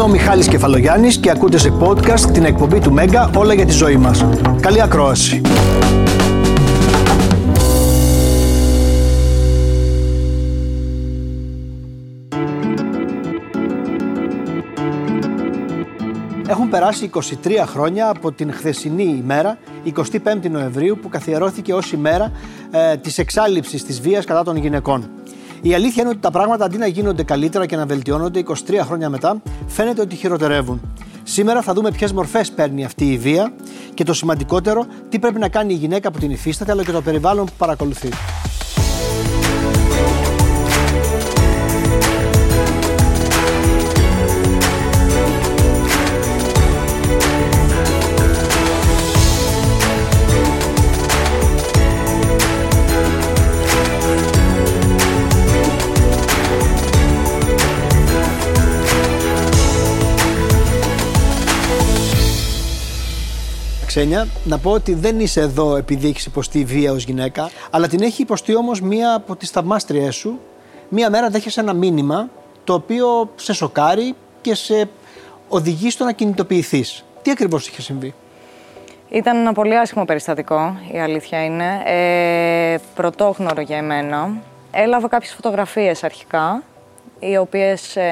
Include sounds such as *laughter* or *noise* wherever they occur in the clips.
Είμαι ο Μιχάλης Κεφαλογιάννης και ακούτε σε podcast την εκπομπή του Μέγκα όλα για τη ζωή μας. Καλή ακρόαση. Έχουν περάσει 23 χρόνια από την χθεσινή ημέρα, 25 Νοεμβρίου, που καθιερώθηκε ως ημέρα ε, της εξάλληψης της βίας κατά των γυναικών. Η αλήθεια είναι ότι τα πράγματα αντί να γίνονται καλύτερα και να βελτιώνονται 23 χρόνια μετά, φαίνεται ότι χειροτερεύουν. Σήμερα θα δούμε ποιες μορφές παίρνει αυτή η βία και το σημαντικότερο, τι πρέπει να κάνει η γυναίκα που την υφίσταται, αλλά και το περιβάλλον που παρακολουθεί. Ξένια, να πω ότι δεν είσαι εδώ επειδή έχεις υποστεί βία ως γυναίκα, αλλά την έχει υποστεί όμως μία από τις θαυμάστριές σου. Μία μέρα δέχεσαι ένα μήνυμα το οποίο σε σοκάρει και σε οδηγεί στο να κινητοποιηθείς. Τι ακριβώς είχε συμβεί; Ήταν ένα πολύ άσχημο περιστατικό, η αλήθεια είναι. Ε, πρωτόγνωρο για εμένα. Έλαβα κάποιες φωτογραφίες αρχικά, οι οποίες ε,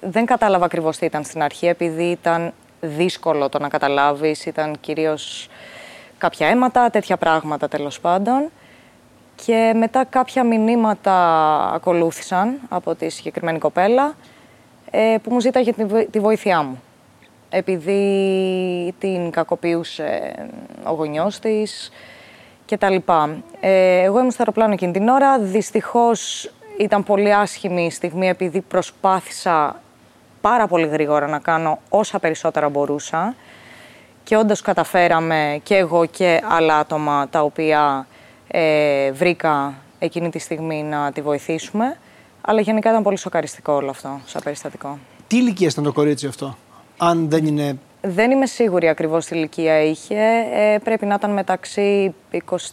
δεν κατάλαβα ακριβώς τι ήταν στην αρχή, επειδή ήταν δύσκολο το να καταλάβεις, ήταν κυρίως κάποια αίματα, τέτοια πράγματα τέλος πάντων. Και μετά κάποια μηνύματα ακολούθησαν από τη συγκεκριμένη κοπέλα ε, που μου ζήταγε τη βοήθειά μου. Επειδή την κακοποιούσε ο γονιός της και τα λοιπά. Ε, εγώ ήμουν στο αεροπλάνο εκείνη την ώρα. Δυστυχώς ήταν πολύ άσχημη η στιγμή επειδή προσπάθησα πάρα πολύ γρήγορα να κάνω όσα περισσότερα μπορούσα και όντως καταφέραμε και εγώ και άλλα άτομα τα οποία ε, βρήκα εκείνη τη στιγμή να τη βοηθήσουμε. Αλλά γενικά ήταν πολύ σοκαριστικό όλο αυτό, σαν περιστατικό. Τι ηλικία ήταν το κορίτσι αυτό, αν δεν είναι... Δεν είμαι σίγουρη ακριβώς τι ηλικία είχε. Ε, πρέπει να ήταν μεταξύ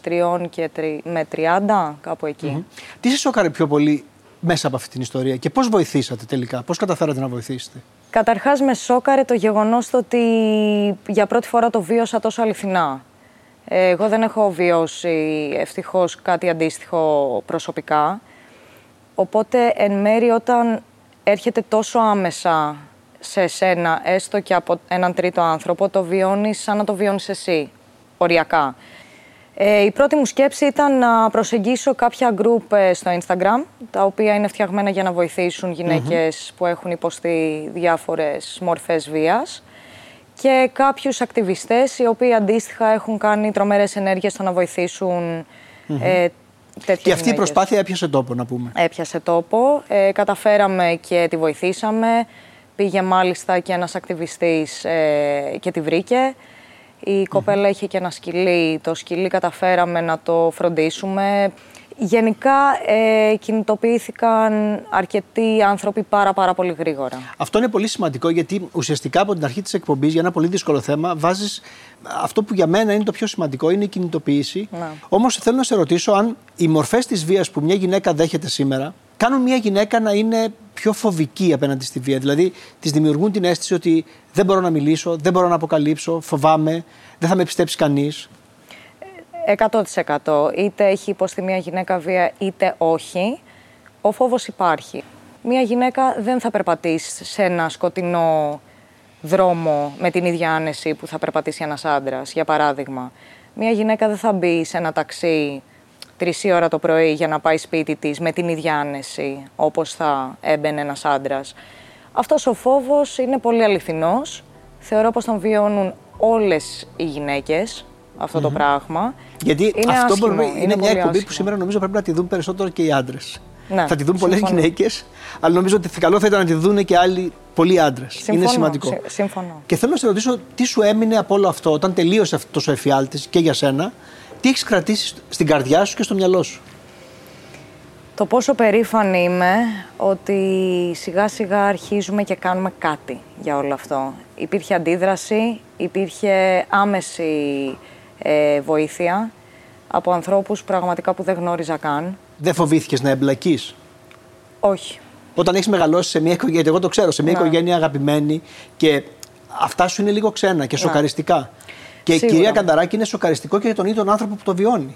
23 και με 30, κάπου Τι σε σοκάρει πιο πολύ μέσα από αυτή την ιστορία και πώς βοηθήσατε τελικά, πώς καταφέρατε να βοηθήσετε; Καταρχάς με σόκαρε το γεγονός το ότι για πρώτη φορά το βίωσα τόσο αληθινά. Εγώ δεν έχω βιώσει ευτυχώς κάτι αντίστοιχο προσωπικά. Οπότε εν μέρει όταν έρχεται τόσο άμεσα σε εσένα, έστω και από έναν τρίτο άνθρωπο, το βιώνεις σαν να το βιώνεις εσύ, οριακά. Ε, η πρώτη μου σκέψη ήταν να προσεγγίσω κάποια group ε, στο Instagram, τα οποία είναι φτιαγμένα για να βοηθήσουν που έχουν υποστεί διάφορες μορφές βίας και κάποιους ακτιβιστές οι οποίοι αντίστοιχα έχουν κάνει τρομερές ενέργειες στο να βοηθήσουν mm-hmm. ε, Και αυτή η προσπάθεια έπιασε τόπο, να πούμε. Έπιασε τόπο. Ε, καταφέραμε και τη βοηθήσαμε. Πήγε μάλιστα και ένας ακτιβιστής ε, και τη βρήκε. Η κοπέλα είχε και ένα σκυλί. Το σκυλί καταφέραμε να το φροντίσουμε. Γενικά ε, κινητοποιήθηκαν αρκετοί άνθρωποι πάρα πάρα πολύ γρήγορα. Αυτό είναι πολύ σημαντικό γιατί ουσιαστικά από την αρχή της εκπομπής για ένα πολύ δύσκολο θέμα βάζεις αυτό που για μένα είναι το πιο σημαντικό είναι η κινητοποίηση. Ναι. Όμως θέλω να σε ρωτήσω αν οι μορφές της βίας που μια γυναίκα δέχεται σήμερα κάνουν μια γυναίκα να είναι πιο φοβική απέναντι στη βία. Δηλαδή, της δημιουργούν την αίσθηση ότι δεν μπορώ να μιλήσω, δεν μπορώ να αποκαλύψω, φοβάμαι, δεν θα με πιστέψει κανείς. 100%. Είτε έχει υποστεί μια γυναίκα βία, είτε όχι. Ο φόβος υπάρχει. Μια γυναίκα δεν θα περπατήσει σε ένα σκοτεινό δρόμο με την ίδια άνεση που θα περπατήσει ένας άντρας, για παράδειγμα. Μια γυναίκα δεν θα μπει σε ένα ταξί τρεις ώρα το πρωί για να πάει σπίτι της με την ίδια άνεση όπως θα έμπαινε ένας άντρας. Αυτός ο φόβος είναι πολύ αληθινός. Θεωρώ πως τον βιώνουν όλες οι γυναίκες αυτό το πράγμα. Γιατί είναι αυτό άσχημο, είναι, είναι μια εκπομπή που σήμερα νομίζω πρέπει να τη δουν περισσότερο και οι άντρες. Ναι, θα τη δουν πολλές γυναίκες, αλλά νομίζω ότι καλό θα ήταν να τη δουν και άλλοι πολλοί άντρες. Είναι σημαντικό. Συμφωνώ. Και θέλω να σε ρωτήσω τι σου έμεινε από όλο αυτό όταν τελείωσε αυτό ο εφιάλτη και για σένα τι έχεις κρατήσει στην καρδιά σου και στο μυαλό σου; Το πόσο περήφανη είμαι ότι σιγά σιγά αρχίζουμε και κάνουμε κάτι για όλο αυτό. Υπήρχε αντίδραση, υπήρχε άμεση ε, βοήθεια από ανθρώπους πραγματικά που δεν γνώριζα καν. Δεν φοβήθηκες να εμπλακείς; Όχι. Όταν έχεις μεγαλώσει σε μια οικογένεια, εγώ το ξέρω, σε μια Ναι. οικογένεια αγαπημένη και αυτά σου είναι λίγο ξένα και σοκαριστικά. Και Σίγουρα. κυρία Κανταράκη είναι σοκαριστικό και για τον ίδιο τον άνθρωπο που το βιώνει.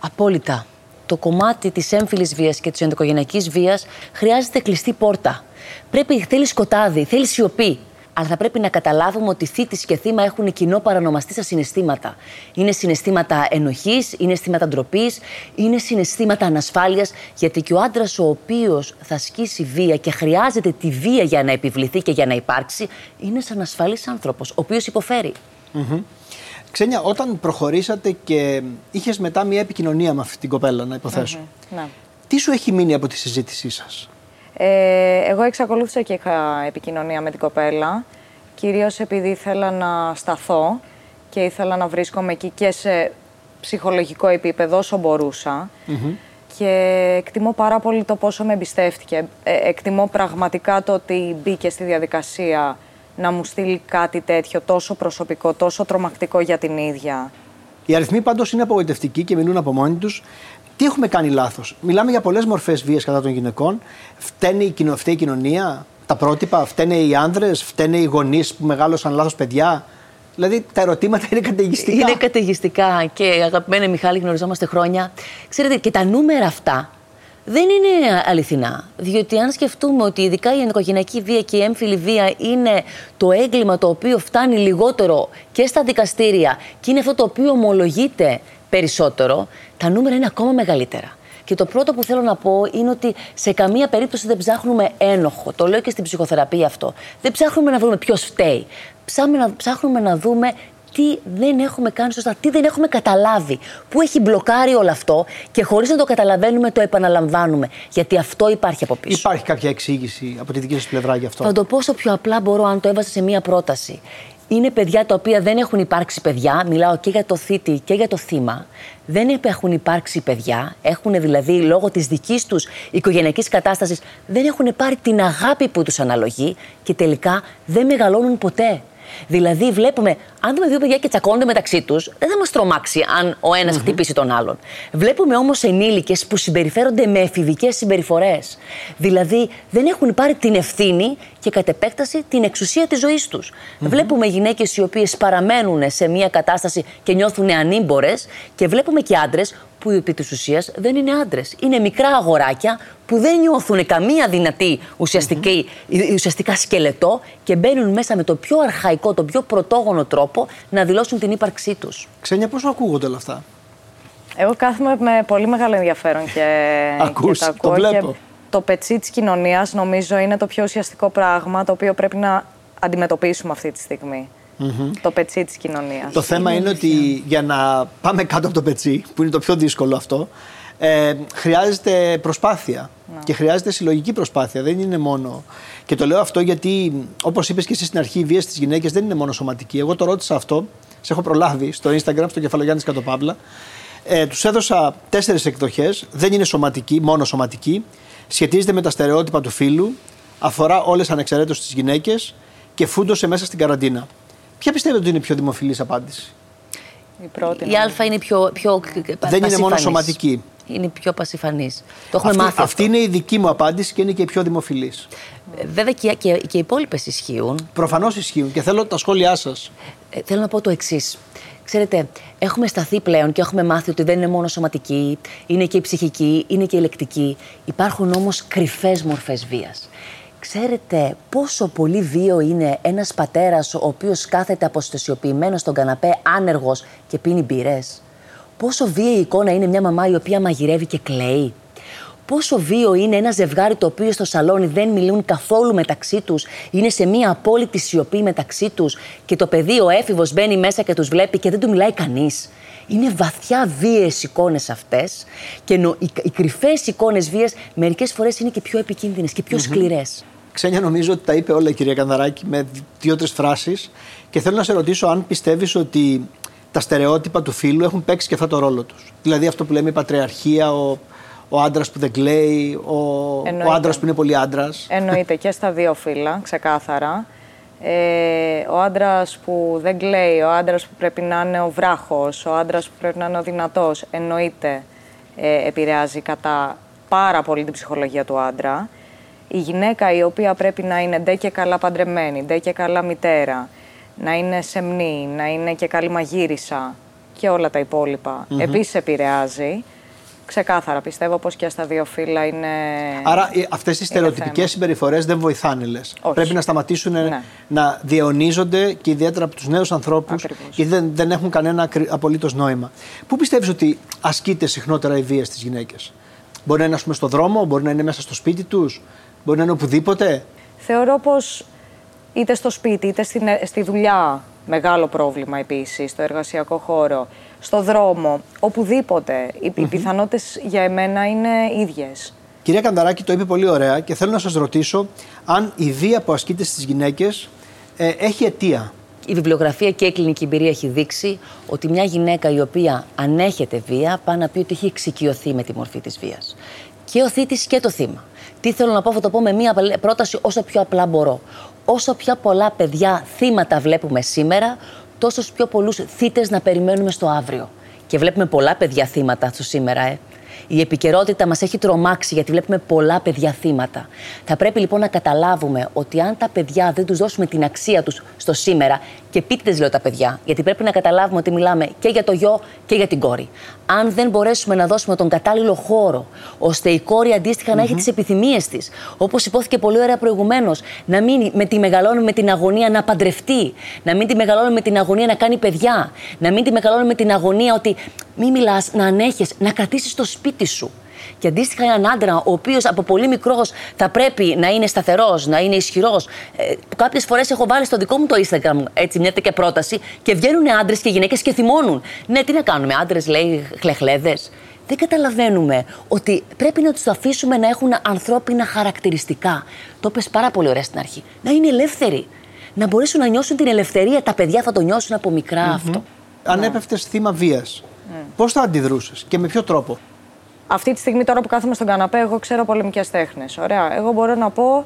Απόλυτα. Το κομμάτι της έμφυλης βίας και της ενδοικογενειακή βίας χρειάζεται κλειστή πόρτα. Πρέπει, θέλεις σκοτάδι, θέλεις σιωπή. Αλλά θα πρέπει να καταλάβουμε ότι θήτη και θύμα έχουν κοινό παρανομαστή στα συναισθήματα. Είναι συναισθήματα ενοχής, είναι συναισθήματα ντροπής, είναι συναισθήματα ανασφάλειας, γιατί και ο άντρας ο οποίος θα ασκήσει βία και χρειάζεται τη βία για να επιβληθεί και για να υπάρξει, είναι ένα ανασφαλή άνθρωπος, ο οποίος υποφέρει. Ξένια, όταν προχωρήσατε και είχες μετά μια επικοινωνία με αυτή την κοπέλα, να υποθέσω. Ναι. Τι σου έχει μείνει από τη συζήτησή σας, Ε, εγώ εξακολούθησα και είχα επικοινωνία με την κοπέλα, κυρίως επειδή ήθελα να σταθώ και ήθελα να βρίσκομαι εκεί και σε ψυχολογικό επίπεδο όσο μπορούσα. Και εκτιμώ πάρα πολύ το πόσο με εμπιστεύτηκε. Ε, εκτιμώ πραγματικά το ότι μπήκε στη διαδικασία να μου στείλει κάτι τέτοιο τόσο προσωπικό, τόσο τρομακτικό για την ίδια. Οι αριθμοί πάντως είναι απογοητευτικοί και μιλούν από μόνοι τους. Τι έχουμε κάνει λάθος; Μιλάμε για πολλές μορφές βίας κατά των γυναικών. Φταίνει η, κοινο, φταίει η κοινωνία, τα πρότυπα, φταίνε οι άνδρες, φταίνε οι γονείς που μεγάλωσαν λάθος παιδιά. Δηλαδή τα ερωτήματα είναι καταιγιστικά. Είναι καταιγιστικά και αγαπημένοι Μιχάλη, γνωριζόμαστε χρόνια. Ξέρετε, και τα νούμερα αυτά δεν είναι αληθινά. Διότι αν σκεφτούμε ότι ειδικά η ενδοικογενειακή βία και η έμφυλη βία είναι το έγκλημα το οποίο φτάνει λιγότερο και στα δικαστήρια και είναι αυτό το οποίο ομολογείται περισσότερο, τα νούμερα είναι ακόμα μεγαλύτερα. Και το πρώτο που θέλω να πω είναι ότι σε καμία περίπτωση δεν ψάχνουμε ένοχο. Το λέω και στην ψυχοθεραπεία αυτό. Δεν ψάχνουμε να βρούμε ποιος φταίει. Ψάχνουμε να, ψάχνουμε να δούμε τι δεν έχουμε κάνει σωστά, τι δεν έχουμε καταλάβει, πού έχει μπλοκάρει όλο αυτό και χωρίς να το καταλαβαίνουμε το επαναλαμβάνουμε. Γιατί αυτό υπάρχει από πίσω. Υπάρχει κάποια εξήγηση από τη δική σας πλευρά γι' αυτό; Θα το πω όσο πιο απλά μπορώ, αν το έβαζα σε μία πρόταση. Είναι παιδιά τα οποία δεν έχουν υπάρξει παιδιά, μιλάω και για το θήτη και για το θύμα. Δεν έχουν υπάρξει παιδιά, έχουν δηλαδή λόγω της δικής τους οικογενειακής κατάστασης, δεν έχουν πάρει την αγάπη που τους αναλογεί και τελικά δεν μεγαλώνουν ποτέ. Δηλαδή, βλέπουμε, αν δούμε δύο παιδιά και τσακώνονται μεταξύ τους, δεν θα μας τρομάξει αν ο ενα χτυπήσει τον άλλον. Βλέπουμε όμως ενήλικες που συμπεριφέρονται με εφηβικές συμπεριφορές. Δηλαδή, δεν έχουν πάρει την ευθύνη και κατ' επέκταση την εξουσία της ζωής τους. Βλέπουμε γυναίκες οι οποίες παραμένουν σε μια κατάσταση και νιώθουν ανήμπορες και βλέπουμε και άντρες που επί της ουσίας δεν είναι άντρες. Είναι μικρά αγοράκια που δεν νιώθουν καμία δυνατή ουσιαστική, ουσιαστικά σκελετό και μπαίνουν μέσα με το πιο αρχαϊκό, το πιο πρωτόγονο τρόπο να δηλώσουν την ύπαρξή τους. Ξένια, πώς ακούγονται όλα αυτά; Εγώ κάθομαι με πολύ μεγάλο ενδιαφέρον και, *laughs* Ακούς, και τα το ακούω. βλέπω. Και το πετσί της κοινωνίας νομίζω είναι το πιο ουσιαστικό πράγμα το οποίο πρέπει να αντιμετωπίσουμε αυτή τη στιγμη Το πετσί της κοινωνίας. Το θέμα είναι ότι για να πάμε κάτω από το πετσί, που είναι το πιο δύσκολο αυτό, ε, χρειάζεται προσπάθεια. Και χρειάζεται συλλογική προσπάθεια. Δεν είναι μόνο. Και το λέω αυτό γιατί, όπως είπες και εσύ στην αρχή, η βία στις γυναίκες δεν είναι μόνο σωματική. Εγώ το ρώτησα αυτό, σε έχω προλάβει στο Instagram, στο κεφαλογιάννης Κατοπαύλα. Ε, Τους έδωσα τέσσερις εκδοχές. Δεν είναι σωματική, μόνο σωματική. Σχετίζεται με τα στερεότυπα του φίλου. Αφορά όλες ανεξαιρέτως τις γυναίκες και φούντωσε μέσα στην καραντίνα. Ποια πιστεύετε ότι είναι η πιο δημοφιλής απάντηση; Η πρώτη. Η Α είναι πιο. πιο Δεν είναι μόνο πασιφανής. σωματική. Είναι πιο πασιφανής. Το έχουμε Αυτή, μάθει. αυτή αυτό. είναι η δική μου απάντηση και είναι και η πιο δημοφιλής. Ε, Βέβαια και, και, και οι υπόλοιπες ισχύουν. Προφανώς ισχύουν και θέλω τα σχόλιά σας. Ε, θέλω να πω το εξής. Ξέρετε, έχουμε σταθεί πλέον και έχουμε μάθει ότι δεν είναι μόνο σωματική, είναι και η ψυχική, είναι και η λεκτική. Υπάρχουν όμως κρυφές μορφές βίας. Ξέρετε πόσο πολύ βίο είναι ένας πατέρας ο οποίος κάθεται αποστασιοποιημένος στον καναπέ άνεργος και πίνει μπυρές. Πόσο βίαιη εικόνα είναι μια μαμά η οποία μαγειρεύει και κλαίει; Πόσο βίο είναι ένα ζευγάρι το οποίο στο σαλόνι δεν μιλούν καθόλου μεταξύ τους, είναι σε μία απόλυτη σιωπή μεταξύ τους και το παιδί, ο έφηβος, μπαίνει μέσα και τους βλέπει και δεν του μιλάει κανείς; Είναι βαθιά βίαιες εικόνες αυτές και νο, οι, οι κρυφές εικόνες βία μερικές φορές είναι και πιο επικίνδυνες και πιο σκληρές. Ξένια, νομίζω ότι τα είπε όλα η κυρία Κανδαράκη με δύο-τρεις φράσεις. Και θέλω να σε ρωτήσω αν πιστεύεις ότι τα στερεότυπα του φίλου έχουν παίξει και αυτά το ρόλο τους. Δηλαδή αυτό που λέμε η πατριαρχία, ο, ο άντρας που δεν κλαίει, ο, ο Εννοείται. άντρας που είναι πολύ άντρας. Εννοείται *laughs* και στα δύο φύλλα, ξεκάθαρα. Ε, ο άντρας που δεν κλαίει, ο άντρας που πρέπει να είναι ο βράχος, ο άντρας που πρέπει να είναι ο δυνατός, εννοείται ε, επηρεάζει κατά πάρα πολύ την ψυχολογία του άντρα. Η γυναίκα η οποία πρέπει να είναι ντε και καλά παντρεμένη, ντε και καλά μητέρα, να είναι σεμνή, να είναι και καλή μαγείρισα και όλα τα υπόλοιπα, mm επίσης επηρεάζει. Ξεκάθαρα πιστεύω πως και στα δύο φύλλα είναι. Άρα ε, αυτές οι στερεοτυπικές συμπεριφορές δεν βοηθάνε, λες. Πρέπει να σταματήσουν ναι. να διαιωνίζονται και ιδιαίτερα από τους νέους ανθρώπους, γιατί δεν, δεν έχουν κανένα απολύτως νόημα. Πού πιστεύεις ότι ασκείται συχνότερα η βία στις γυναίκες, Μπορεί να είναι, ας πούμε, στο δρόμο, μπορεί να είναι μέσα στο σπίτι τους, μπορεί να είναι οπουδήποτε; Θεωρώ πως είτε στο σπίτι είτε στη δουλειά μεγάλο πρόβλημα επίσης, στο εργασιακό χώρο στο δρόμο, οπουδήποτε. Οι, mm πιθανότητες για εμένα είναι ίδιες. Κυρία Κανταράκη το είπε πολύ ωραία και θέλω να σας ρωτήσω αν η βία που ασκείται στις γυναίκες ε, έχει αιτία. Η βιβλιογραφία και η κλινική εμπειρία έχει δείξει ότι μια γυναίκα η οποία ανέχεται βία πάει να πει ότι έχει εξοικειωθεί με τη μορφή της βίας. Και ο θήτης και το θύμα. Τι θέλω να πω, θα το πω με μια πρόταση όσο πιο απλά μπορώ. Όσο πιο πολλά παιδιά θύματα βλέπουμε σήμερα, τόσο πιο πολλούς θύτες να περιμένουμε στο αύριο. Και βλέπουμε πολλά παιδιά θύματα στο σήμερα, ε. Η επικαιρότητα μας έχει τρομάξει γιατί βλέπουμε πολλά παιδιά θύματα. Θα πρέπει λοιπόν να καταλάβουμε ότι αν τα παιδιά δεν τους δώσουμε την αξία τους στο σήμερα, και πείτε λέω τα παιδιά, γιατί πρέπει να καταλάβουμε ότι μιλάμε και για το γιο και για την κόρη. Αν δεν μπορέσουμε να δώσουμε τον κατάλληλο χώρο, ώστε η κόρη αντίστοιχα να έχει τις επιθυμίες της, όπως υπόθηκε πολύ ωραία προηγουμένως, να μην με τη μεγαλώνουμε με την αγωνία να παντρευτεί, να μην τη μεγαλώνουμε με την αγωνία να κάνει παιδιά, να μην τη μεγαλώνουμε με την αγωνία ότι μην μιλάς, να ανέχεις, να κρατήσεις το σπίτι σου. Και αντίστοιχα έναν άντρα, ο οποίος από πολύ μικρός θα πρέπει να είναι σταθερός, να είναι ισχυρός. Ε, Κάποιες φορές έχω βάλει στο δικό μου το Instagram έτσι μια τέτοια πρόταση και βγαίνουν άντρες και γυναίκες και θυμώνουν. Ναι, τι να κάνουμε, άντρες λέει χλεχλέδες. Δεν καταλαβαίνουμε ότι πρέπει να τους αφήσουμε να έχουν ανθρώπινα χαρακτηριστικά. Το πες πάρα πολύ ωραία στην αρχή. Να είναι ελεύθεροι. Να μπορέσουν να νιώσουν την ελευθερία. Τα παιδιά θα το νιώσουν από αυτό. Αν έπεφτες θύμα βίας, mm. πώς θα αντιδρούσες και με ποιο τρόπο; Αυτή τη στιγμή τώρα που κάθομαι στον καναπέ, εγώ ξέρω πολεμικές τέχνες. Ωραία. Εγώ μπορώ να πω,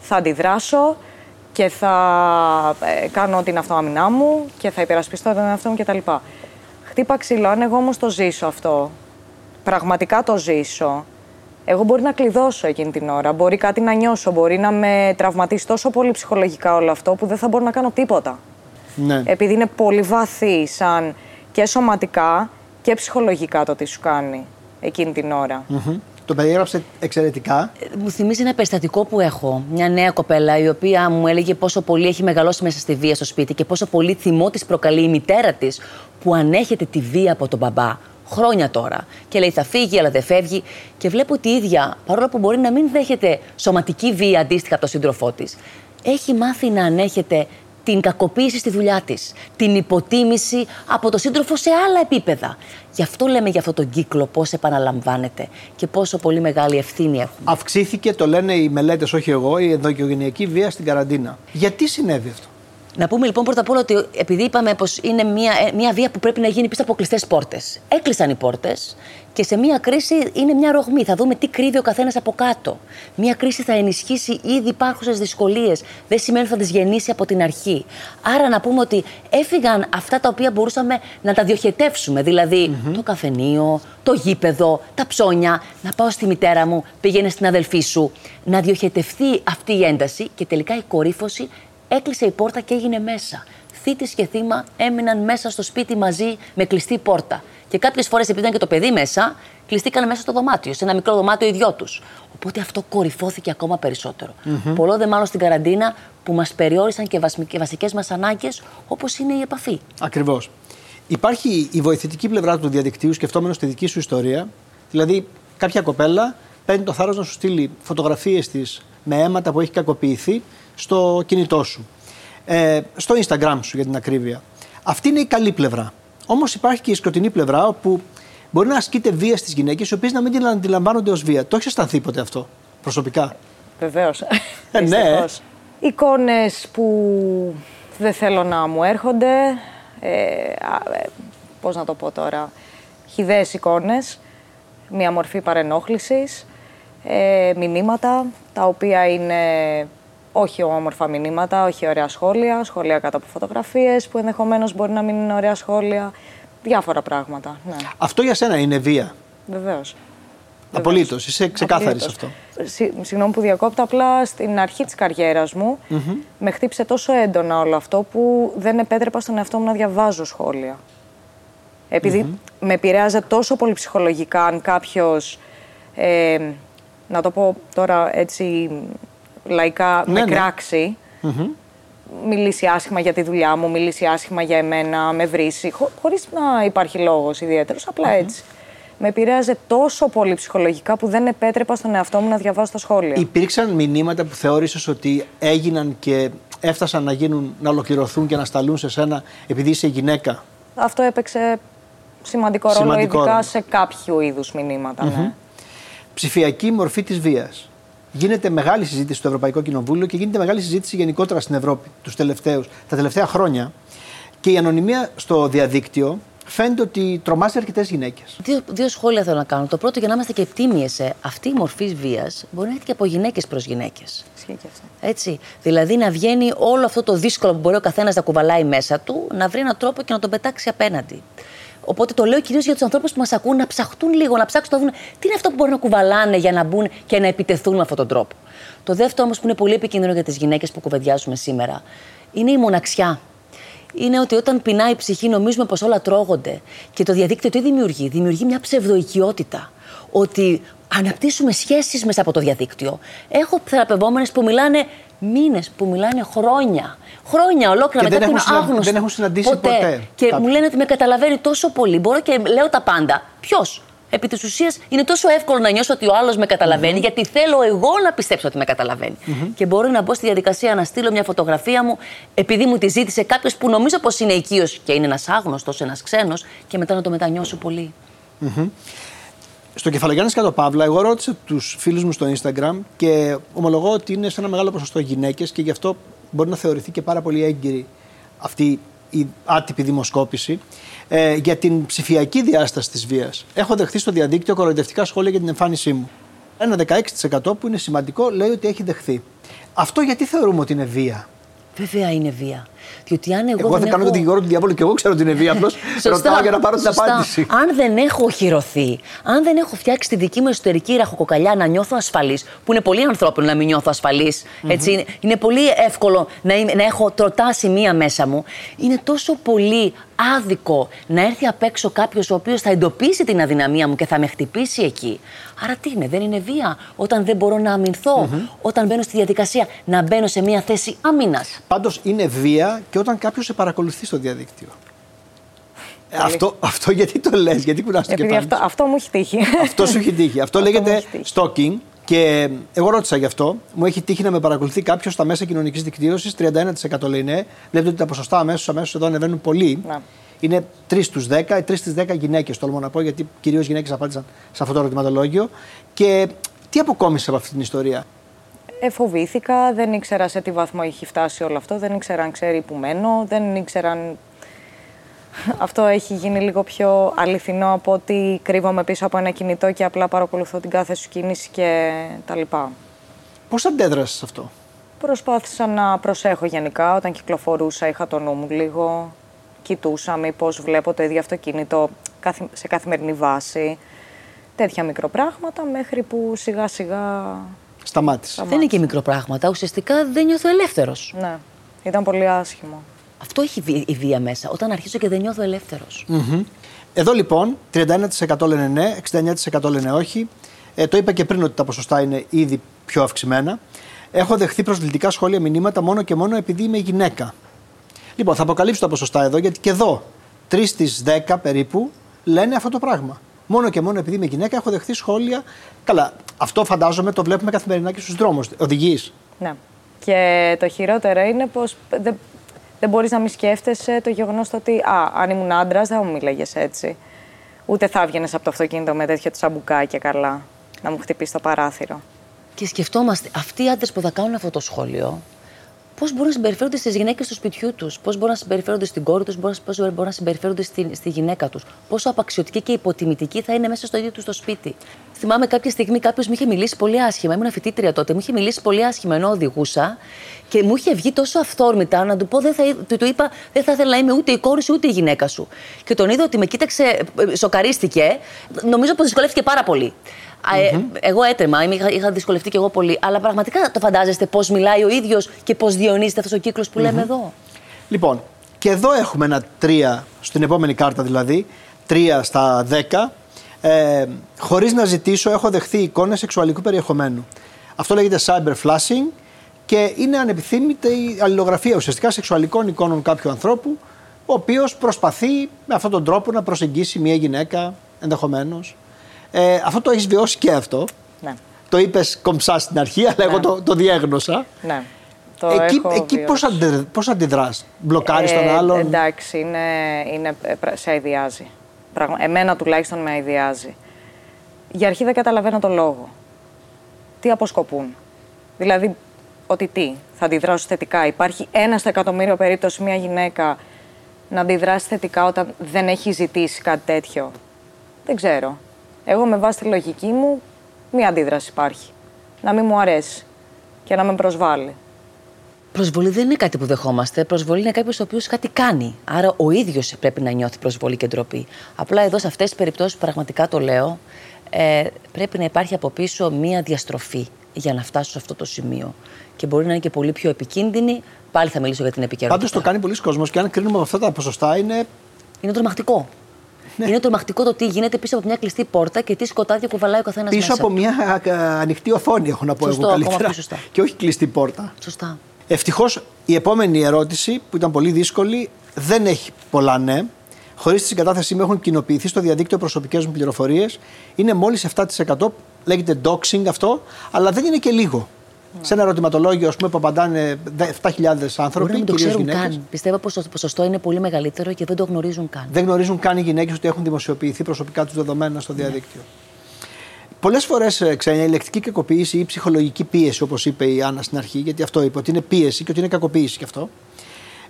θα αντιδράσω και θα ε, κάνω την αυτοάμυνά μου και θα υπερασπιστώ τον εαυτό μου κτλ. Χτύπα ξύλο, αν εγώ όμως το ζήσω αυτό, πραγματικά το ζήσω, εγώ μπορεί να κλειδώσω εκείνη την ώρα, μπορεί κάτι να νιώσω, μπορεί να με τραυματίσει τόσο πολύ ψυχολογικά όλο αυτό που δεν θα μπορώ να κάνω τίποτα. Ναι. Επειδή είναι πολύ βαθύ σαν και σωματικά και ψυχολογικά το τι σου κάνει εκείνη την ωρα Το περιέγραψε εξαιρετικά. Ε, μου θυμίζει ένα περιστατικό που έχω. Μια νέα κοπέλα η οποία μου έλεγε πόσο πολύ έχει μεγαλώσει μέσα στη βία στο σπίτι και πόσο πολύ θυμό της προκαλεί η μητέρα της που ανέχεται τη βία από τον μπαμπά. Χρόνια τώρα. Και λέει θα φύγει, αλλά δεν φεύγει. Και βλέπω ότι η ίδια, παρόλο που μπορεί να μην δέχεται σωματική βία αντίστοιχα από τον σύντροφό της, έχει μάθει να ανέχεται την κακοποίηση στη δουλειά της, την υποτίμηση από τον σύντροφο σε άλλα επίπεδα. Γι' αυτό λέμε για αυτό τον κύκλο πώς επαναλαμβάνεται και πόσο πολύ μεγάλη ευθύνη έχουμε. Αυξήθηκε, το λένε οι μελέτες, όχι εγώ, η ενδοκιογενειακή βία στην καραντίνα. Γιατί συνέβη αυτό; Να πούμε λοιπόν πρώτα απ' όλα ότι επειδή είπαμε πως είναι μια, ε, μια βία που πρέπει να γίνει πίσω από κλειστές πόρτες. Έκλεισαν οι πόρτες και σε μια κρίση είναι μια ρογμή. Θα δούμε τι κρύβει ο καθένας από κάτω. Μια κρίση θα ενισχύσει ήδη υπάρχουσες δυσκολίες. Δεν σημαίνει ότι θα τις γεννήσει από την αρχή. Άρα να πούμε ότι έφυγαν αυτά τα οποία μπορούσαμε να τα διοχετεύσουμε. Δηλαδή το καφενείο, το γήπεδο, τα ψώνια. Να πάω στη μητέρα μου, πήγαινε στην αδελφή σου. Να διοχετευτεί αυτή η ένταση και τελικά η κορύφωση έκλεισε η πόρτα και έγινε μέσα. Θήτης και θύμα έμειναν μέσα στο σπίτι μαζί με κλειστή πόρτα. Και κάποιες φορές, επειδή ήταν και το παιδί μέσα, κλειστήκαν μέσα στο δωμάτιο, σε ένα μικρό δωμάτιο οι δυο τους. Οπότε αυτό κορυφώθηκε ακόμα περισσότερο. Mm-hmm. Πολλό δε μάλλον στην καραντίνα που μας περιόρισαν και βασικές μας ανάγκες, όπως είναι η επαφή. Ακριβώς. Υπάρχει η βοηθητική πλευρά του διαδικτύου, σκεφτόμενος τη δική σου ιστορία. Δηλαδή, κάποια κοπέλα παίρνει το θάρρος να σου στείλει φωτογραφίες της με αίματα που έχει κακοποιηθεί στο κινητό σου. Ε, στο Instagram σου για την ακρίβεια. Αυτή είναι η καλή πλευρά. Όμως υπάρχει και η σκοτεινή πλευρά όπου μπορεί να ασκείται βία στις γυναίκες, οι οποίες να μην την αντιλαμβάνονται ως βία. Το έχει αισθανθεί ποτέ αυτό προσωπικά; Βεβαίως. Ε, ναι. *laughs* Εικόνες που δεν θέλω να μου έρχονται. Ε, ε, πώς να το πω τώρα. Χιδαίες εικόνες. Μία μορφή παρενόχλησης. Ε, μηνύματα τα οποία είναι όχι όμορφα μηνύματα, όχι ωραία σχόλια, σχόλια κάτω από φωτογραφίες που ενδεχομένως μπορεί να μην είναι ωραία σχόλια. Διάφορα πράγματα. Ναι. Αυτό για σένα είναι βία; Βεβαίως. Απολύτως. Είσαι ξεκάθαρης σε αυτό. Συγγνώμη που διακόπτω, απλά στην αρχή της καριέρας μου με χτύπησε τόσο έντονα όλο αυτό που δεν επέτρεπα στον εαυτό μου να διαβάζω σχόλια. με επηρέαζε τόσο πολύ ψυχολογικά αν κάποιος. Ε, να το πω τώρα έτσι λαϊκά, ναι, με ναι. κράξει. Μιλήσει άσχημα για τη δουλειά μου, μιλήσει άσχημα για εμένα, με βρήσει, χω, χωρίς να υπάρχει λόγος ιδιαίτερος, έτσι με επηρέαζε τόσο πολύ ψυχολογικά που δεν επέτρεπα στον εαυτό μου να διαβάσω τα σχόλια. Υπήρξαν μηνύματα που θεώρησες ότι έγιναν και έφτασαν να γίνουν, να ολοκληρωθούν και να σταλούν σε σένα επειδή είσαι γυναίκα; Αυτό έπαιξε σημαντικό, ρόλο, ειδικά σε κάποιου είδους μηνύματα. Ναι. Ψηφιακή μορφή της βίας. Γίνεται μεγάλη συζήτηση στο Ευρωπαϊκό Κοινοβούλιο και γίνεται μεγάλη συζήτηση γενικότερα στην Ευρώπη τους τελευταίους, τα τελευταία χρόνια. Και η ανωνυμία στο διαδίκτυο φαίνεται ότι τρομάζει αρκετές γυναίκες. Δύο, δύο σχόλια θέλω να κάνω. Το πρώτο, για να είμαστε και επτήμιε, αυτή η μορφή βίας μπορεί να έρθει και από γυναίκες προς γυναίκες. Έτσι. Δηλαδή να βγαίνει όλο αυτό το δύσκολο που μπορεί ο καθένας να κουβαλάει μέσα του, να βρει έναν τρόπο και να τον πετάξει απέναντι. Οπότε το λέω κυρίως για τους ανθρώπους που μας ακούν να ψαχτούν λίγο, να ψάξουν να δουν τι είναι αυτό που μπορεί να κουβαλάνε για να μπουν και να επιτεθούν με αυτόν τον τρόπο. Το δεύτερο όμως που είναι πολύ επικίνδυνο για τις γυναίκες που κουβεντιάζουμε σήμερα είναι η μοναξιά είναι ότι όταν πεινάει η ψυχή, νομίζουμε πως όλα τρώγονται. Και το διαδίκτυο τι δημιουργεί, δημιουργεί μια ψευδοοικιότητα. Ότι αναπτύσσουμε σχέσεις μέσα από το διαδίκτυο. Έχω θεραπευόμενες που μιλάνε μήνες, που μιλάνε χρόνια. Χρόνια ολόκληρα μετά έχουν άγνωστο. Δεν έχουν συναντήσει ποτέ. ποτέ και μου λένε ότι με καταλαβαίνει τόσο πολύ. Μπορώ και λέω τα πάντα. Ποιος, επί της ουσίας είναι τόσο εύκολο να νιώσω ότι ο άλλος με καταλαβαινει γιατί θέλω εγώ να πιστέψω ότι με καταλαβαίνει. Και μπορώ να μπω στη διαδικασία να στείλω μια φωτογραφία μου, επειδή μου τη ζήτησε κάποιος που νομίζω πως είναι οικείος και είναι ένας άγνωστος, ένας ξένος, και μετά να το μετανιώσω πολύ. Mm-hmm. Στο κεφαλογιάννη το Παύλα, εγώ ρώτησα τους φίλους μου στο Instagram και ομολογώ ότι είναι σε ένα μεγάλο ποσοστό γυναίκες και γι' αυτό μπορεί να θεωρηθεί και πάρα πολύ έγκυρη αυτή η άτυπη δημοσκόπηση ε, για την ψηφιακή διάσταση της βίας. Έχω δεχθεί στο διαδίκτυο κοροϊδευτικά σχόλια για την εμφάνισή μου. Ένα 16% που είναι σημαντικό λέει ότι έχει δεχθεί. Αυτό γιατί θεωρούμε ότι είναι βία; Βέβαια είναι βία. Διότι αν εγώ, εγώ δεν, δεν κάνω έχω... τον δικηγόρο του διαβόλου και εγώ ξέρω ότι είναι βία. Απλώ *laughs* ρωτάω για να πάρω την απάντηση. Αν δεν έχω οχυρωθεί, αν δεν έχω φτιάξει τη δική μου εσωτερική ραχοκοκαλιά να νιώθω ασφαλής, που είναι πολύ ανθρώπινο να μην νιώθω ασφαλής, mm-hmm. έτσι, είναι, είναι πολύ εύκολο να, είμαι, να έχω τροτά σημεία μέσα μου, είναι τόσο πολύ άδικο να έρθει απ' έξω κάποιος ο οποίος θα εντοπίσει την αδυναμία μου και θα με χτυπήσει εκεί. Άρα τι είναι, δεν είναι βία. Όταν δεν μπορώ να αμυνθώ, mm-hmm. όταν μπαίνω στη διαδικασία να μπαίνω σε μια θέση άμυνας. Πάντως είναι βία και όταν κάποιος σε παρακολουθεί στο διαδίκτυο. Ε, αυτό, αυτό γιατί το λες, γιατί κουράστηκε Επειδή αυτό, αυτό μου έχει τύχει. Αυτό σου έχει τύχει. Αυτό, *laughs* λέγεται stalking και εγώ ρώτησα γι' αυτό. Μου έχει τύχει να με παρακολουθεί κάποιος στα μέσα κοινωνικής δικτύωσης. 31% λέει ναι. Βλέπετε ότι τα ποσοστά αμέσως αμέσως εδώ ανεβαίνουν πολύ. Να. Είναι 3 στους 10, 3 στις 10 γυναίκες, τολμώ να πω, γιατί κυρίως γυναίκες απάντησαν σε αυτό το ερωτηματολόγιο. Και τι αποκόμισε από αυτή την ιστορία; Εφοβήθηκα, δεν ήξερα σε τι βαθμό έχει φτάσει όλο αυτό, δεν ήξερα αν ξέρει που μένω, δεν ήξερα αν αυτό έχει γίνει λίγο πιο αληθινό από ότι κρύβομαι πίσω από ένα κινητό και απλά παρακολουθώ την κάθε σου κίνηση και τα λοιπά. Πώς αντέδρασες αυτό; Προσπάθησα να προσέχω γενικά. Όταν κυκλοφορούσα είχα το νου μου λίγο. Κοιτούσα μήπως βλέπω το ίδιο αυτοκίνητο σε καθημερινή βάση. Τέτοια μικροπράγματα μέχρι που σιγά σιγά Σταμάτησε. Δεν είναι και μικροπράγματα. Ουσιαστικά δεν νιώθω ελεύθερος. Ναι. Ήταν πολύ άσχημο. Αυτό έχει η βία μέσα. Όταν αρχίζω και δεν νιώθω Εδώ λοιπόν 31% λένε ναι, 69% λένε όχι. Ε, το είπα και πριν ότι τα ποσοστά είναι ήδη πιο αυξημένα. Έχω δεχθεί προσβλητικά σχόλια μηνύματα μόνο και μόνο επειδή είμαι γυναίκα. Λοιπόν, θα αποκαλύψω τα ποσοστά εδώ γιατί και εδώ 3 στις 10 περίπου λένε αυτό το πράγμα. Μόνο και μόνο επειδή είμαι γυναίκα έχω δεχθεί σχόλια. Καλά, αυτό φαντάζομαι το βλέπουμε καθημερινά και στους δρόμους. Οδηγείς. Ναι. Και το χειρότερο είναι πως δεν, δεν μπορείς να μην σκέφτεσαι το γεγονός ότι α, αν ήμουν άντρας δεν μου μίλαγε έτσι. Ούτε θα έβγαινες από το αυτοκίνητο με τέτοιο τσαμπουκά και καλά να μου χτυπήσεις το παράθυρο. Και σκεφτόμαστε, αυτοί οι άντρες που θα κάνουν αυτό το σχόλιο, πώς μπορούν να συμπεριφέρονται στις γυναίκες του σπιτιού τους, πώς μπορούν να συμπεριφέρονται στην κόρη τους, πώς μπορούν να συμπεριφέρονται στη, στη γυναίκα τους, πόσο απαξιωτικοί και υποτιμητικοί θα είναι μέσα στο ίδιο τους το σπίτι. Θυμάμαι κάποια στιγμή κάποιος μου είχε μιλήσει πολύ άσχημα. Ήμουν φοιτήτρια τότε. Μου είχε μιλήσει πολύ άσχημα ενώ οδηγούσα και μου είχε βγει τόσο αυθόρμητα να του πω: δεν θα, του, του είπα, Δεν θα ήθελα να είμαι ούτε η κόρη σου ούτε η γυναίκα σου. Και τον είδα ότι με κοίταξε, ε, σοκαρίστηκε. Νομίζω πως δυσκολεύτηκε πάρα πολύ. Ε, εγώ έτρεμα, είχα, είχα δυσκολευτεί κι εγώ πολύ. Αλλά πραγματικά το φαντάζεστε πώς μιλάει ο ίδιος και πώς διονύσεται αυτός ο κύκλος που λέμε εδώ; Λοιπόν, και εδώ έχουμε ένα 3, στην επόμενη κάρτα δηλαδή, 3 στα 10. Ε, χωρίς να ζητήσω έχω δεχθεί εικόνες σεξουαλικού περιεχομένου. Αυτό λέγεται cyber flashing και είναι ανεπιθύμητη αλληλογραφία ουσιαστικά σεξουαλικών εικόνων κάποιου ανθρώπου ο οποίος προσπαθεί με αυτόν τον τρόπο να προσεγγίσει μια γυναίκα ενδεχομένως. Ε, αυτό το έχεις βιώσει και αυτό. Ναι. Το είπες κομψά στην αρχή, αλλά εγώ το, το διέγνωσα. Ναι. Το εκεί έχω εκεί πώς, βιώσει. αντε, πώς αντιδράς, μπλοκάρεις τον Ε, άλλον; Εντάξει, είναι, είναι, ε, πρα- σε αειδιάζει. Πραγμα- εμένα τουλάχιστον με αειδιάζει. Για αρχή δεν καταλαβαίνω το λόγο. Τι αποσκοπούν; Δηλαδή, ότι τι, θα αντιδράσω θετικά; Υπάρχει ένα στο εκατομμύριο περίπτωση μια γυναίκα να αντιδράσει θετικά όταν δεν έχει ζητήσει κάτι τέτοιο; Δεν ξέρω. Εγώ με βάση τη λογική μου, μία αντίδραση υπάρχει. Να μην μου αρέσει και να με προσβάλλει. Προσβολή δεν είναι κάτι που δεχόμαστε. Προσβολή είναι κάποιος ο οποίος κάτι κάνει. Άρα ο ίδιος πρέπει να νιώθει προσβολή και ντροπή. Απλά εδώ σε αυτές τις περιπτώσεις, πραγματικά το λέω, ε, πρέπει να υπάρχει από πίσω μία διαστροφή για να φτάσω σε αυτό το σημείο. Και μπορεί να είναι και πολύ πιο επικίνδυνη. Πάλι θα μιλήσω για την επικαιρότητα. Πάντως το κάνει πολλοί κόσμος και αν κρίνουμε από αυτά τα ποσοστά είναι Είναι τρομακτικό. Ναι. Είναι τρομακτικό το τι γίνεται πίσω από μια κλειστή πόρτα και τι σκοτάδια κουβαλάει ο καθένας πίσω μέσα. από μια α, ανοιχτή οθόνη, έχω να πω Σωστό, εγώ ακόμα καλύτερα. πιο σωστά. Και όχι κλειστή πόρτα. Σωστά. Ευτυχώς η επόμενη ερώτηση, που ήταν πολύ δύσκολη, δεν έχει πολλά ναι. Χωρίς τη συγκατάθεσή μου έχουν κοινοποιηθεί στο διαδίκτυο προσωπικές μου πληροφορίες. Είναι μόλις 7%. Λέγεται doxing αυτό, αλλά δεν είναι και λίγο. Σε ένα ερωτηματολόγιο, ας πούμε, που απαντάνε 7.000 Μπορεί άνθρωποι, να μην το κυρίως ξέρουν γυναίκες, καν. Πιστεύω πως το ποσοστό είναι πολύ μεγαλύτερο και δεν το γνωρίζουν καν. Δεν γνωρίζουν καν οι γυναίκες ότι έχουν δημοσιοποιηθεί προσωπικά τους δεδομένα στο διαδίκτυο. Πολλές φορές, ξένια, η λεκτική κακοποίηση ή η ψυχολογική πίεση, όπως είπε η Άννα στην αρχή, γιατί αυτό είπε, ότι είναι πίεση και ότι είναι κακοποίηση κι αυτό,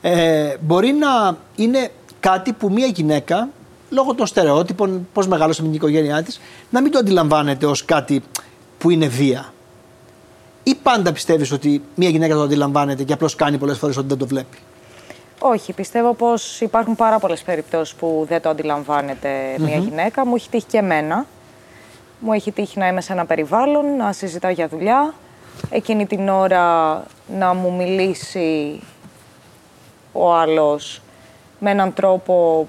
ε, μπορεί να είναι κάτι που μία γυναίκα, λόγω των στερεότυπων, πώς μεγάλωσε με την οικογένειά της, να μην το αντιλαμβάνεται ως κάτι που είναι βία. Ή πάντα πιστεύεις ότι μία γυναίκα το αντιλαμβάνεται και απλώς κάνει πολλές φορές ότι δεν το βλέπει; Όχι, πιστεύω πως υπάρχουν πάρα πολλές περιπτώσεις που δεν το αντιλαμβάνεται μια γυναίκα. Μου έχει τύχει και εμένα. Μου έχει τύχει να είμαι σε ένα περιβάλλον, να συζητάω για δουλειά. Εκείνη την ώρα να μου μιλήσει ο άλλος με έναν τρόπο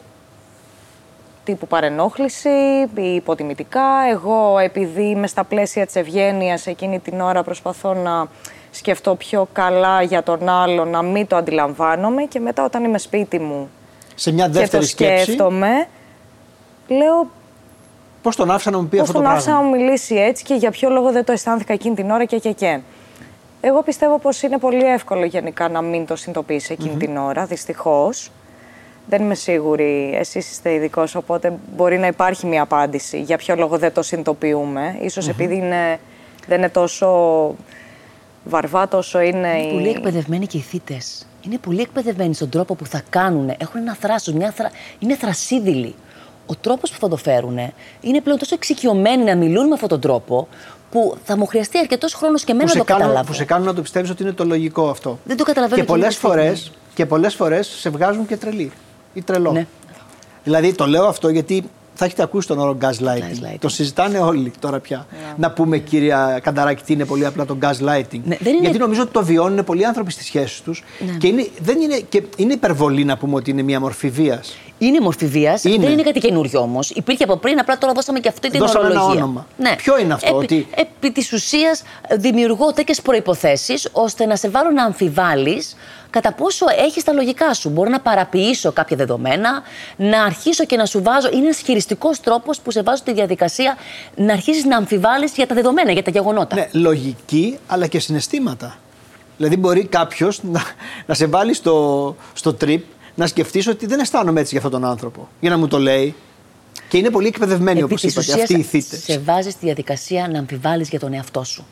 τύπου παρενόχληση ή υποτιμητικά. Εγώ επειδή είμαι στα πλαίσια της ευγένειας εκείνη την ώρα προσπαθώ να σκεφτώ πιο καλά για τον άλλο, να μην το αντιλαμβάνομαι και μετά όταν είμαι σπίτι μου Σε μια και το δεύτερη σκέψη, σκέφτομαι, λέω πώς τον άφησα να μου πει πώς αυτό το τον άφησα πράγμα; να μου μιλήσει έτσι και για ποιο λόγο δεν το αισθάνθηκα εκείνη την ώρα και και και. Εγώ πιστεύω πως είναι πολύ εύκολο γενικά να μην το συνειδητοποιήσει εκείνη την ώρα, δυστυχώς. Δεν είμαι σίγουρη, εσείς είστε ειδικός, οπότε μπορεί να υπάρχει μια απάντηση για ποιο λόγο δεν το συνειδητοποιούμε. Ίσως επειδή είναι, δεν είναι τόσο βαρβά, τόσο είναι, Είναι η... πολύ εκπαιδευμένοι και οι θήτες. Είναι πολύ εκπαιδευμένοι στον τρόπο που θα κάνουν. Έχουν ένα θράσος, μια θρα... είναι θρασίδηλοι. Ο τρόπος που θα το φέρουν είναι πλέον τόσο εξοικειωμένοι να μιλούν με αυτόν τον τρόπο που θα μου χρειαστεί αρκετός χρόνος και εμένα που, να σε το κάνουν, καταλάβω. που σε κάνουν να το πιστεύεις ότι είναι το λογικό αυτό. Δεν το καταλαβαίνω Και και είναι πολλές φορέ τεχνική. και πολλές φορές σε βγάζουν και τρελή ή τρελό. Ναι. Δηλαδή το λέω αυτό γιατί θα έχετε ακούσει τον όρο gaslighting. Gaslighting. Το συζητάνε όλοι τώρα πια. Να πούμε, κυρία Κανταράκη, τι είναι πολύ απλά το gaslighting. Ναι, δεν είναι- Γιατί νομίζω ότι το βιώνουν πολλοί άνθρωποι στις σχέσεις τους. Ναι. Και, είναι, δεν είναι, και είναι υπερβολή να πούμε ότι είναι μια μορφή βίας. Είναι μορφή βίας, Είναι. δεν είναι κάτι καινούριο όμως. Υπήρχε από πριν, απλά τώρα δώσαμε και αυτή την Δώσαμε ένα ορολογία. όνομα. Ποιο είναι αυτό, επί, ότι- επί της ουσίας δημιουργώ τέτοιες προποθέσει ώστε να σε βάλω να αμφιβάλλεις κατά πόσο έχεις τα λογικά σου. Μπορώ να παραποιήσω κάποια δεδομένα, να αρχίσω και να σου βάζω. Είναι ένας χειριστικός τρόπος που σε βάζω στη διαδικασία να αρχίσεις να αμφιβάλλεις για τα δεδομένα, για τα γεγονότα. Ναι, λογική αλλά και συναισθήματα. Δηλαδή, μπορεί κάποιος να, να σε βάλει στο, στο trip να σκεφτεί ότι δεν αισθάνομαι έτσι για αυτόν τον άνθρωπο. Για να μου το λέει. Και είναι πολύ εκπαιδευμένοι, όπως Επί της είπατε, ουσίας, αυτοί οι θήτε. Σε βάζεις στη διαδικασία να αμφιβάλλεις για τον εαυτό σου.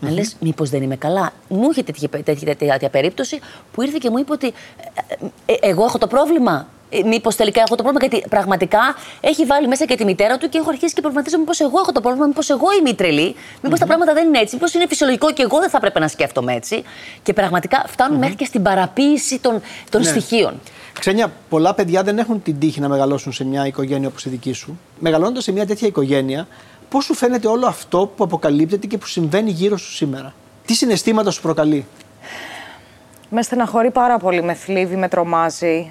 Να λες, μήπως δεν είμαι καλά. Μου είχε τέτοια, τέτοια, τέτοια, τέτοια περίπτωση που ήρθε και μου είπε ότι ε, ε, εγώ έχω το πρόβλημα. Μήπως τελικά έχω το πρόβλημα, γιατί πραγματικά έχει βάλει μέσα και τη μητέρα του και έχω αρχίσει και προβληματίζω μήπως εγώ έχω το πρόβλημα, μήπως εγώ είμαι η τρελή, μήπως τα πράγματα δεν είναι έτσι, μήπως είναι φυσιολογικό και εγώ δεν θα έπρεπε να σκέφτομαι έτσι. Και πραγματικά φτάνουν μέχρι και στην παραποίηση των, των Ναι. στοιχείων. Ξένια, πολλά παιδιά δεν έχουν την τύχη να μεγαλώσουν σε μια οικογένεια όπως η δική σου. Μεγαλώνοντας σε μια τέτοια οικογένεια, Πώς σου φαίνεται όλο αυτό που αποκαλύπτεται και που συμβαίνει γύρω σου σήμερα; Τι συναισθήματα σου προκαλεί; Με στεναχωρεί πάρα πολύ, με θλίβει, με τρομάζει.